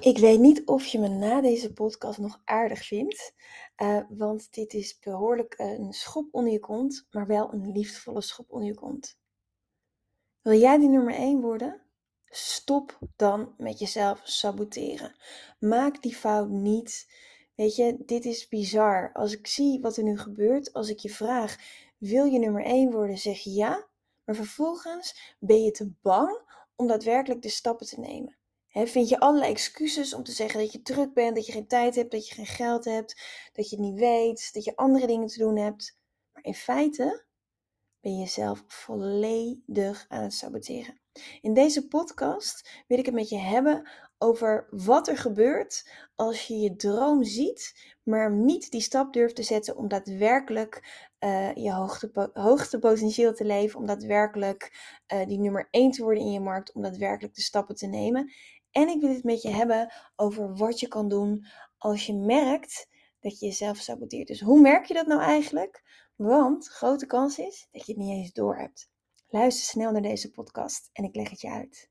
Ik weet niet of je me na deze podcast nog aardig vindt, uh, want dit is behoorlijk een schop onder je kont, maar wel een liefdevolle schop onder je kont. Wil jij die nummer 1 worden? Stop dan met jezelf saboteren. Maak die fout niet. Weet je, dit is bizar. Als ik zie wat er nu gebeurt, als ik je vraag: wil je nummer 1 worden? Zeg je ja, maar vervolgens ben je te bang om daadwerkelijk de stappen te nemen vind je allerlei excuses om te zeggen dat je druk bent, dat je geen tijd hebt, dat je geen geld hebt, dat je het niet weet, dat je andere dingen te doen hebt. Maar in feite ben je jezelf volledig aan het saboteren. In deze podcast wil ik het met je hebben over wat er gebeurt als je je droom ziet, maar niet die stap durft te zetten om daadwerkelijk uh, je hoogste potentieel te leven, om daadwerkelijk uh, die nummer 1 te worden in je markt, om daadwerkelijk de stappen te nemen. En ik wil het met je hebben over wat je kan doen als je merkt dat je jezelf saboteert. Dus hoe merk je dat nou eigenlijk? Want grote kans is dat je het niet eens door hebt. Luister snel naar deze podcast en ik leg het je uit.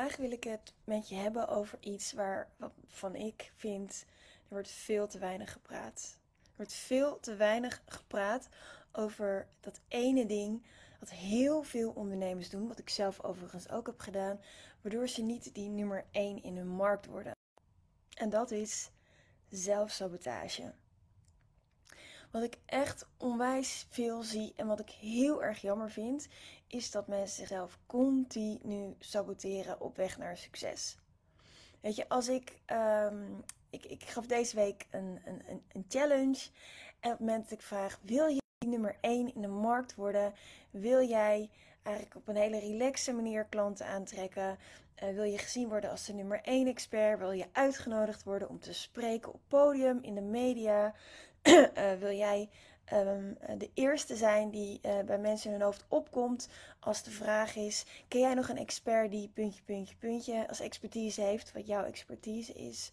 Vandaag wil ik het met je hebben over iets waarvan ik vind er wordt veel te weinig gepraat. Er wordt veel te weinig gepraat over dat ene ding wat heel veel ondernemers doen, wat ik zelf overigens ook heb gedaan, waardoor ze niet die nummer 1 in hun markt worden. En dat is zelfsabotage. Wat ik echt onwijs veel zie en wat ik heel erg jammer vind, is dat mensen zichzelf continu saboteren op weg naar succes. Weet je, als ik, um, ik, ik gaf deze week een, een, een challenge. En op het moment dat ik vraag, wil je nummer 1 in de markt worden? Wil jij eigenlijk op een hele relaxe manier klanten aantrekken? Uh, wil je gezien worden als de nummer 1 expert? Wil je uitgenodigd worden om te spreken op podium, in de media? Uh, wil jij um, de eerste zijn die uh, bij mensen in hun hoofd opkomt als de vraag is: ken jij nog een expert die puntje, puntje, puntje als expertise heeft, wat jouw expertise is?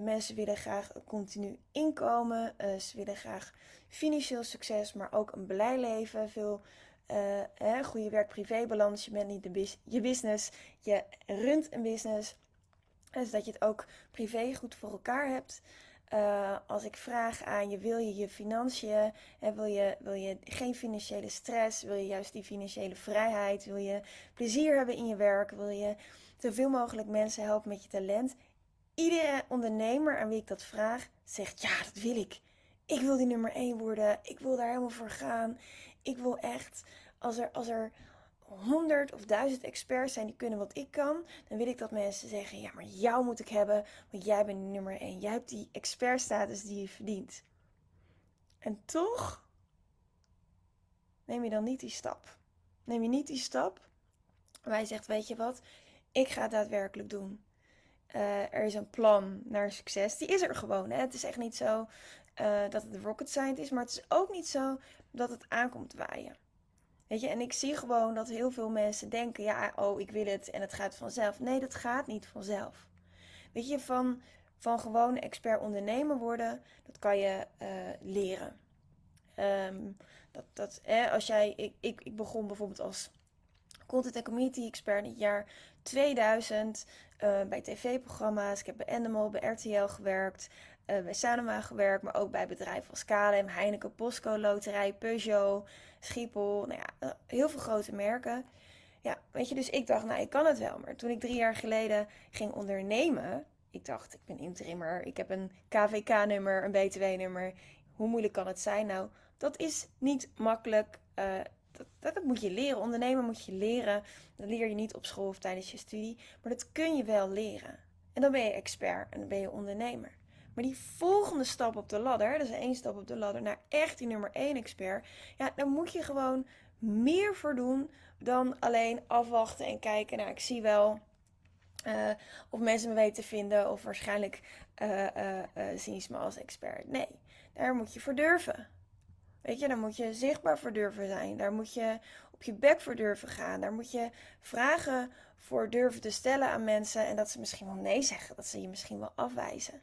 mensen willen graag continu inkomen, ze willen graag financieel succes, maar ook een blij leven, veel goede werk-privé-balans. Je bent niet de je business, je runt een business. Dus dat je het ook privé goed voor elkaar hebt. Uh, als ik vraag aan je, wil je je financiën, wil, je, wil je geen financiële stress, wil je juist die financiële vrijheid, wil je plezier hebben in je werk, wil je zoveel mogelijk mensen helpen met je talent. Iedere ondernemer aan wie ik dat vraag, zegt ja, dat wil ik. Ik wil die nummer 1 worden, ik wil daar helemaal voor gaan. Ik wil echt, als er, als er honderd of duizend experts zijn die kunnen wat ik kan, dan wil ik dat mensen zeggen: ja, maar jou moet ik hebben, want jij bent nummer één. Jij hebt die expertstatus die je verdient. En toch neem je dan niet die stap. Neem je niet die stap waar je zegt: weet je wat, ik ga het daadwerkelijk doen. Uh, er is een plan naar succes. Die is er gewoon. Hè? Het is echt niet zo uh, dat het rocket science is, maar het is ook niet zo dat het aankomt waaien. Weet je, en ik zie gewoon dat heel veel mensen denken: ja, oh, ik wil het en het gaat vanzelf. Nee, dat gaat niet vanzelf. Weet je, van, van gewoon expert ondernemer worden, dat kan je uh, leren. Um, dat, dat, als jij, ik, ik, ik begon bijvoorbeeld als content en community expert in het jaar 2000 uh, eh, bij tv-programma's. Ik heb bij Animal, bij RTL gewerkt, uh, bij Sanoma gewerkt, maar ook bij bedrijven als KLM, Heineken, Postco, Loterij, Peugeot. Schiphol, nou ja, eh, heel veel grote merken. Ja, weet je, dus ik dacht, nou, ik kan het wel. Maar toen ik drie jaar geleden ging ondernemen, ik dacht, ik ben interimmer, ik heb een KVK-nummer, een BTW-nummer. Hoe moeilijk kan het zijn? Nou, dat is niet makkelijk. Uh, dat, dat, moet je leren. Ondernemen moet je leren. Dat leer je niet op school of tijdens je studie. Maar dat kun je wel leren. En dan ben je expert en dan ben je ondernemer. Maar die volgende stap op de ladder, dat is één stap op de ladder naar echt die nummer één expert. Ja, dan moet je gewoon meer voor doen dan alleen afwachten en kijken. Nou, ik zie wel uh, of mensen me weten te vinden of waarschijnlijk uh, zien ze me als expert. Nee, daar moet je voor durven. Weet je, daar moet je zichtbaar voor durven zijn. Daar moet je op je bek voor durven gaan. Daar moet je vragen voor durven te stellen aan mensen. En dat ze misschien wel nee zeggen. Dat ze je misschien wel afwijzen.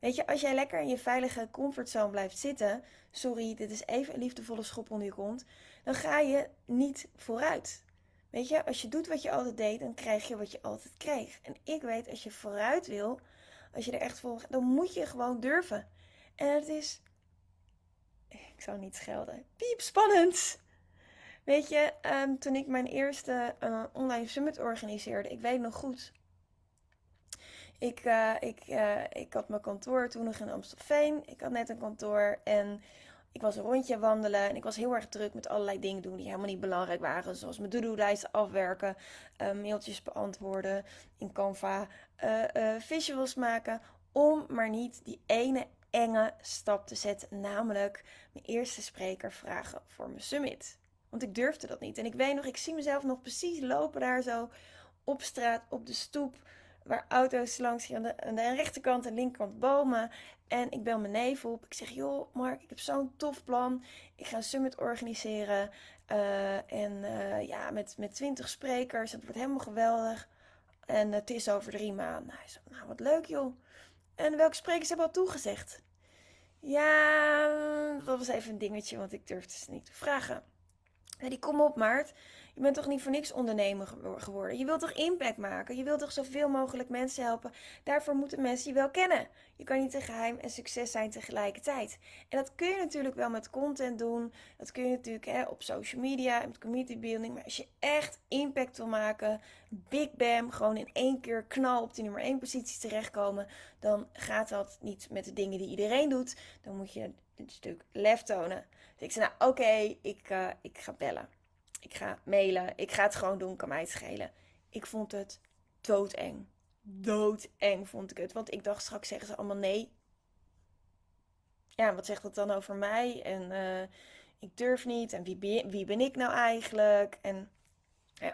Weet je, als jij lekker in je veilige comfortzone blijft zitten. Sorry, dit is even een liefdevolle schop onder je kont. Dan ga je niet vooruit. Weet je, als je doet wat je altijd deed, dan krijg je wat je altijd kreeg. En ik weet, als je vooruit wil, als je er echt voor dan moet je gewoon durven. En het is ik zou niet schelden. Piep spannend! Weet je, um, toen ik mijn eerste uh, online summit organiseerde, ik weet nog goed. Ik, uh, ik, uh, ik had mijn kantoor toen nog in Amstelveen. Ik had net een kantoor en ik was een rondje wandelen. En ik was heel erg druk met allerlei dingen doen die helemaal niet belangrijk waren. Zoals mijn to-do-lijsten afwerken, mailtjes beantwoorden in Canva, visuals maken. Om maar niet die ene enge stap te zetten, namelijk mijn eerste spreker vragen voor mijn summit. Want ik durfde dat niet. En ik weet nog, ik zie mezelf nog precies lopen daar zo op straat, op de stoep, waar auto's langs gaan. Aan de, aan de rechterkant en linkerkant bomen. En ik bel mijn neef op. Ik zeg, joh, Mark, ik heb zo'n tof plan. Ik ga een summit organiseren. Uh, en uh, ja, met, met 20 sprekers. Het wordt helemaal geweldig. En het is over drie maanden. Hij zei, nou, wat leuk, joh. En welke sprekers hebben al toegezegd? Ja, dat was even een dingetje, want ik durfde ze niet te vragen. Die kom op, Maart. Je bent toch niet voor niks ondernemer geworden? Je wilt toch impact maken? Je wilt toch zoveel mogelijk mensen helpen? Daarvoor moeten mensen je wel kennen. Je kan niet te geheim en succes zijn tegelijkertijd. En dat kun je natuurlijk wel met content doen. Dat kun je natuurlijk hè, op social media en met community building. Maar als je echt impact wil maken, big bam, gewoon in één keer knal op die nummer 1 positie terechtkomen, dan gaat dat niet met de dingen die iedereen doet. Dan moet je een stuk lef tonen. Dus ik zei, nou oké, ik, uh, ik ga bellen. Ik ga mailen. Ik ga het gewoon doen. Kan mij het schelen. Ik vond het doodeng. Doodeng vond ik het. Want ik dacht straks zeggen ze allemaal nee. Ja, wat zegt dat dan over mij? En uh, ik durf niet. En wie wie ben ik nou eigenlijk? En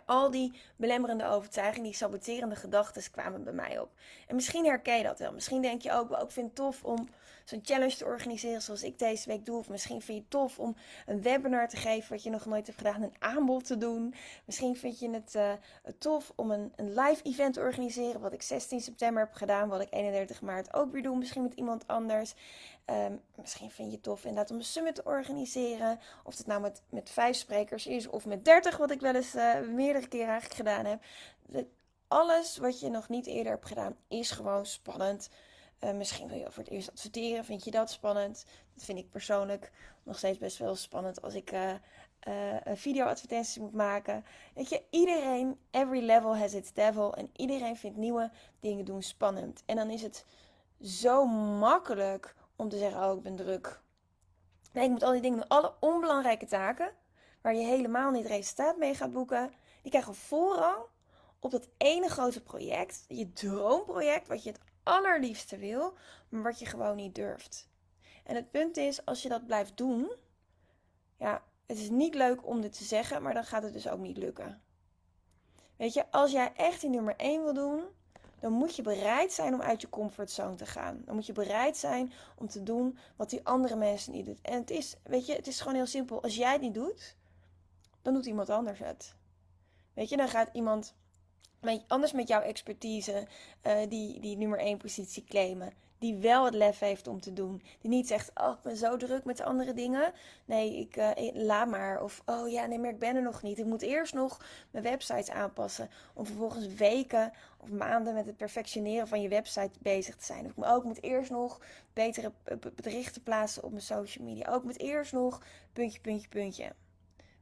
al die belemmerende overtuigingen, die saboterende gedachten kwamen bij mij op. En misschien herken je dat wel. Misschien denk je ook, ik vind het tof om zo'n challenge te organiseren zoals ik deze week doe. Of misschien vind je het tof om een webinar te geven wat je nog nooit hebt gedaan, een aanbod te doen. Misschien vind je het uh, tof om een, een live event te organiseren, wat ik 16 september heb gedaan, wat ik 31 maart ook weer doe, misschien met iemand anders. Um, misschien vind je het tof inderdaad om een summit te organiseren. Of het nou met, met vijf sprekers is of met dertig, wat ik wel eens uh, meerdere keren eigenlijk gedaan heb. alles wat je nog niet eerder hebt gedaan is gewoon spannend. Uh, misschien wil je voor het eerst adverteren. Vind je dat spannend? Dat vind ik persoonlijk nog steeds best wel spannend als ik uh, uh, video-advertenties moet maken. Weet je, iedereen, every level has its devil. En iedereen vindt nieuwe dingen doen spannend. En dan is het zo makkelijk om te zeggen: Oh, ik ben druk. Nee, ik moet al die dingen doen. Alle onbelangrijke taken, waar je helemaal niet resultaat mee gaat boeken, die krijgen voorrang op dat ene grote project, je droomproject, wat je het allerliefste wil, maar wat je gewoon niet durft. En het punt is, als je dat blijft doen, ja, het is niet leuk om dit te zeggen, maar dan gaat het dus ook niet lukken. Weet je, als jij echt die nummer 1 wil doen, dan moet je bereid zijn om uit je comfortzone te gaan. Dan moet je bereid zijn om te doen wat die andere mensen niet doen. En het is, weet je, het is gewoon heel simpel. Als jij het niet doet, dan doet iemand anders het. Weet je, dan gaat iemand anders met jouw expertise uh, die, die nummer 1 positie claimen. Die wel het lef heeft om te doen. Die niet zegt, oh, ik ben zo druk met andere dingen. Nee, ik uh, laat maar. Of, oh ja, nee, maar ik ben er nog niet. Ik moet eerst nog mijn website aanpassen. Om vervolgens weken of maanden met het perfectioneren van je website bezig te zijn. Of ook moet eerst nog betere berichten plaatsen op mijn social media. Ook moet eerst nog puntje, puntje, puntje.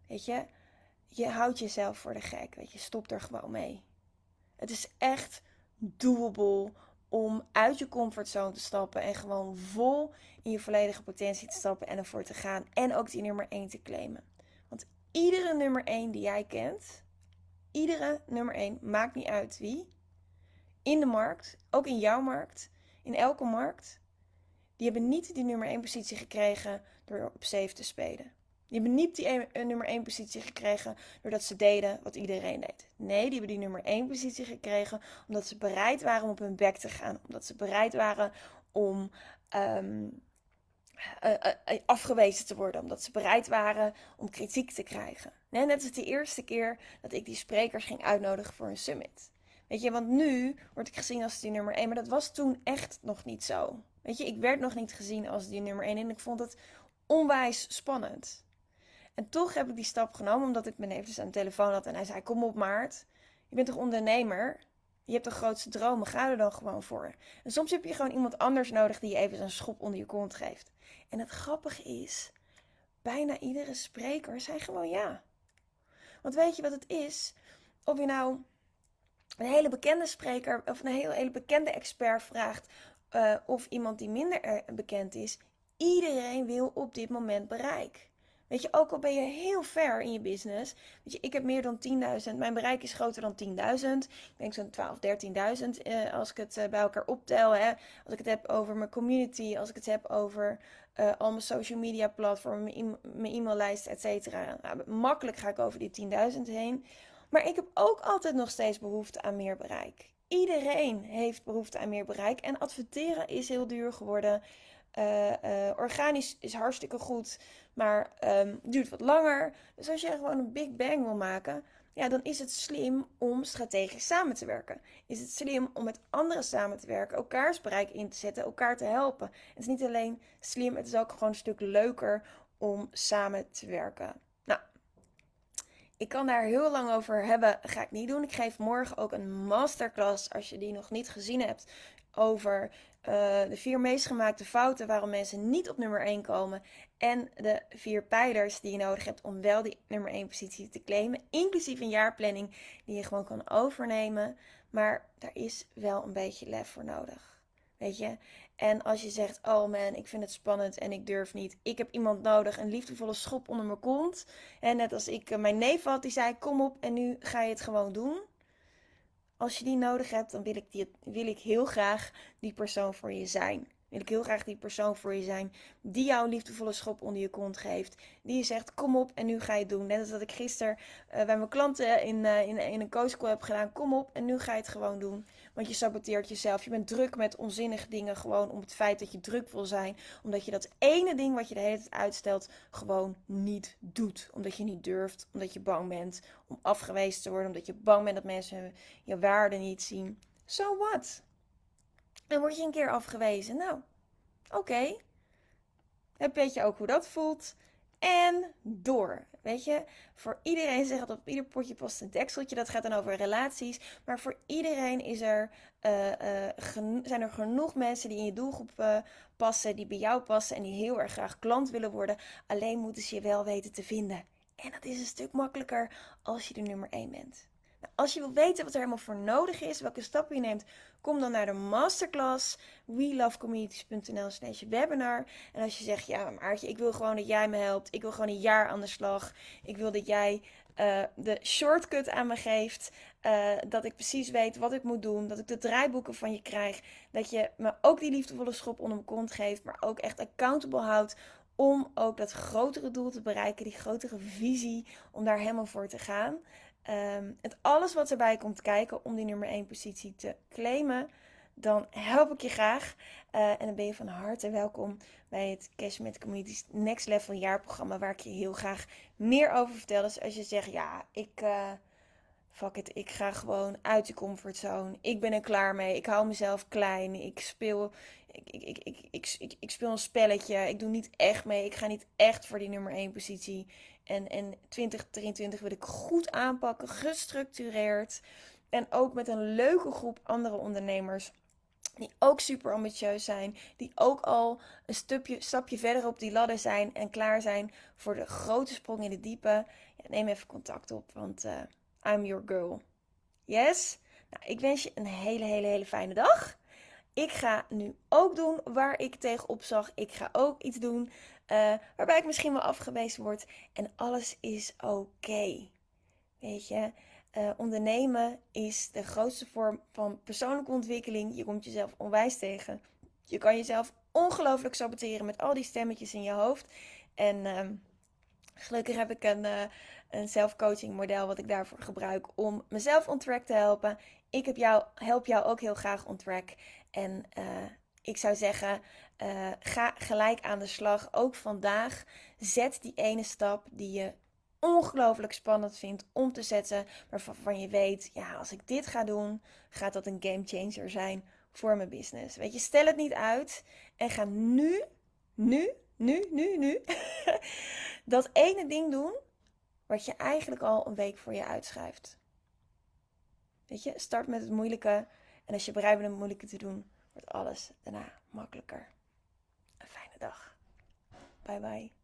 Weet je, je houdt jezelf voor de gek. Weet je, stop er gewoon mee. Het is echt doable om uit je comfortzone te stappen en gewoon vol in je volledige potentie te stappen en ervoor te gaan. En ook die nummer 1 te claimen. Want iedere nummer 1 die jij kent, iedere nummer 1, maakt niet uit wie, in de markt, ook in jouw markt, in elke markt, die hebben niet die nummer 1 positie gekregen door op safe te spelen. Die hebben niet die nummer 1 positie gekregen doordat ze deden wat iedereen deed. Nee, die hebben die nummer 1 positie gekregen omdat ze bereid waren om op hun bek te gaan. Omdat ze bereid waren om um, afgewezen te worden. Omdat ze bereid waren om kritiek te krijgen. Nee, net als de eerste keer dat ik die sprekers ging uitnodigen voor een summit. Weet je, want nu word ik gezien als die nummer 1, maar dat was toen echt nog niet zo. Weet je, ik werd nog niet gezien als die nummer 1 en ik vond het onwijs spannend. En toch heb ik die stap genomen omdat ik mijn neef dus aan de telefoon had en hij zei: Kom op, Maart, je bent toch ondernemer? Je hebt de grootste dromen, ga er dan gewoon voor. En soms heb je gewoon iemand anders nodig die je even een schop onder je kont geeft. En het grappige is, bijna iedere spreker zei gewoon ja. Want weet je wat het is? Of je nou een hele bekende spreker of een hele, hele bekende expert vraagt, uh, of iemand die minder bekend is, iedereen wil op dit moment bereik. Weet je, ook al ben je heel ver in je business. Weet je, ik heb meer dan 10.000. Mijn bereik is groter dan 10.000. Ik denk zo'n 12, 13.000 uh, als ik het uh, bij elkaar optel. Hè. Als ik het heb over mijn community. Als ik het heb over uh, al mijn social media platformen, mijn, e mijn e-maillijst, et cetera. Nou, makkelijk ga ik over die 10.000 heen. Maar ik heb ook altijd nog steeds behoefte aan meer bereik. Iedereen heeft behoefte aan meer bereik. En adverteren is heel duur geworden. Uh, uh, organisch is hartstikke goed, maar um, duurt wat langer. Dus als je gewoon een big bang wil maken, ja, dan is het slim om strategisch samen te werken. Is het slim om met anderen samen te werken, elkaars bereik in te zetten, elkaar te helpen. Het is niet alleen slim, het is ook gewoon een stuk leuker om samen te werken. Nou, ik kan daar heel lang over hebben, ga ik niet doen. Ik geef morgen ook een masterclass, als je die nog niet gezien hebt, over uh, de vier meest gemaakte fouten waarom mensen niet op nummer 1 komen. En de vier pijlers die je nodig hebt om wel die nummer 1 positie te claimen. Inclusief een jaarplanning die je gewoon kan overnemen. Maar daar is wel een beetje lef voor nodig. Weet je? En als je zegt, oh man, ik vind het spannend en ik durf niet. Ik heb iemand nodig, een liefdevolle schop onder mijn kont. En net als ik eh, mijn neef had, die zei, kom op en nu ga je het gewoon doen als je die nodig hebt, dan wil ik, die, wil ik heel graag die persoon voor je zijn. Wil ik heel graag die persoon voor je zijn die jou liefdevolle schop onder je kont geeft. Die je zegt, kom op en nu ga je het doen. Net als dat ik gisteren uh, bij mijn klanten in, uh, in, in een coachcall heb gedaan. Kom op en nu ga je het gewoon doen. Want je saboteert jezelf. Je bent druk met onzinnige dingen gewoon om het feit dat je druk wil zijn. Omdat je dat ene ding wat je de hele tijd uitstelt gewoon niet doet. Omdat je niet durft. Omdat je bang bent om afgewezen te worden. Omdat je bang bent dat mensen je waarde niet zien. So what? En word je een keer afgewezen. Nou, oké. Okay. Weet je ook hoe dat voelt. En door. Weet je, voor iedereen zegt dat op ieder potje past een dekseltje. Dat gaat dan over relaties. Maar voor iedereen is er, uh, uh, zijn er genoeg mensen die in je doelgroep uh, passen, die bij jou passen en die heel erg graag klant willen worden. Alleen moeten ze je wel weten te vinden. En dat is een stuk makkelijker als je de nummer 1 bent. Als je wil weten wat er helemaal voor nodig is, welke stappen je neemt, kom dan naar de masterclass welovecommunities.nl slash webinar. En als je zegt, ja Maartje, ik wil gewoon dat jij me helpt. Ik wil gewoon een jaar aan de slag. Ik wil dat jij uh, de shortcut aan me geeft. Uh, dat ik precies weet wat ik moet doen. Dat ik de draaiboeken van je krijg. Dat je me ook die liefdevolle schop onder mijn kont geeft. Maar ook echt accountable houdt om ook dat grotere doel te bereiken, die grotere visie, om daar helemaal voor te gaan. Um, het alles wat erbij komt kijken om die nummer 1 positie te claimen, dan help ik je graag. Uh, en dan ben je van harte welkom bij het Cashmate Communities Next Level jaarprogramma, waar ik je heel graag meer over vertel. Dus als je zegt, ja, ik, uh, fuck it, ik ga gewoon uit de comfortzone. Ik ben er klaar mee. Ik hou mezelf klein. Ik speel, ik, ik, ik, ik, ik, ik speel een spelletje. Ik doe niet echt mee. Ik ga niet echt voor die nummer 1 positie. En, en 2023 wil ik goed aanpakken, gestructureerd. En ook met een leuke groep andere ondernemers. Die ook super ambitieus zijn. Die ook al een stapje, verder op die ladder zijn. En klaar zijn voor de grote sprong in de diepe. Ja, neem even contact op, want uh, I'm your girl. Yes? Nou, ik wens je een hele, hele, hele fijne dag. Ik ga nu ook doen waar ik tegenop zag. Ik ga ook iets doen uh, waarbij ik misschien wel afgewezen word. En alles is oké. Weet je, uh, ondernemen is de grootste vorm van persoonlijke ontwikkeling. Je komt jezelf onwijs tegen. Je kan jezelf ongelooflijk saboteren met al die stemmetjes in je hoofd. En uh, gelukkig heb ik een, uh, een self-coaching model wat ik daarvoor gebruik om mezelf on track te helpen. Ik heb jou, help jou ook heel graag on track. En ik zou zeggen, uh, ga gelijk aan de slag. Ook vandaag. Zet die ene stap die je ongelooflijk spannend vindt om te zetten. Waarvan je weet, ja, als ik dit ga doen, gaat dat een game changer zijn voor mijn business. Weet je, stel het niet uit en ga nu, nu, nu, nu, nu dat ene ding doen wat je eigenlijk al een week voor je uitschrijft. Weet je, start met het moeilijke en als je bereid bent om het moeilijke te doen, wordt alles daarna makkelijker. Een fijne dag. Bye bye.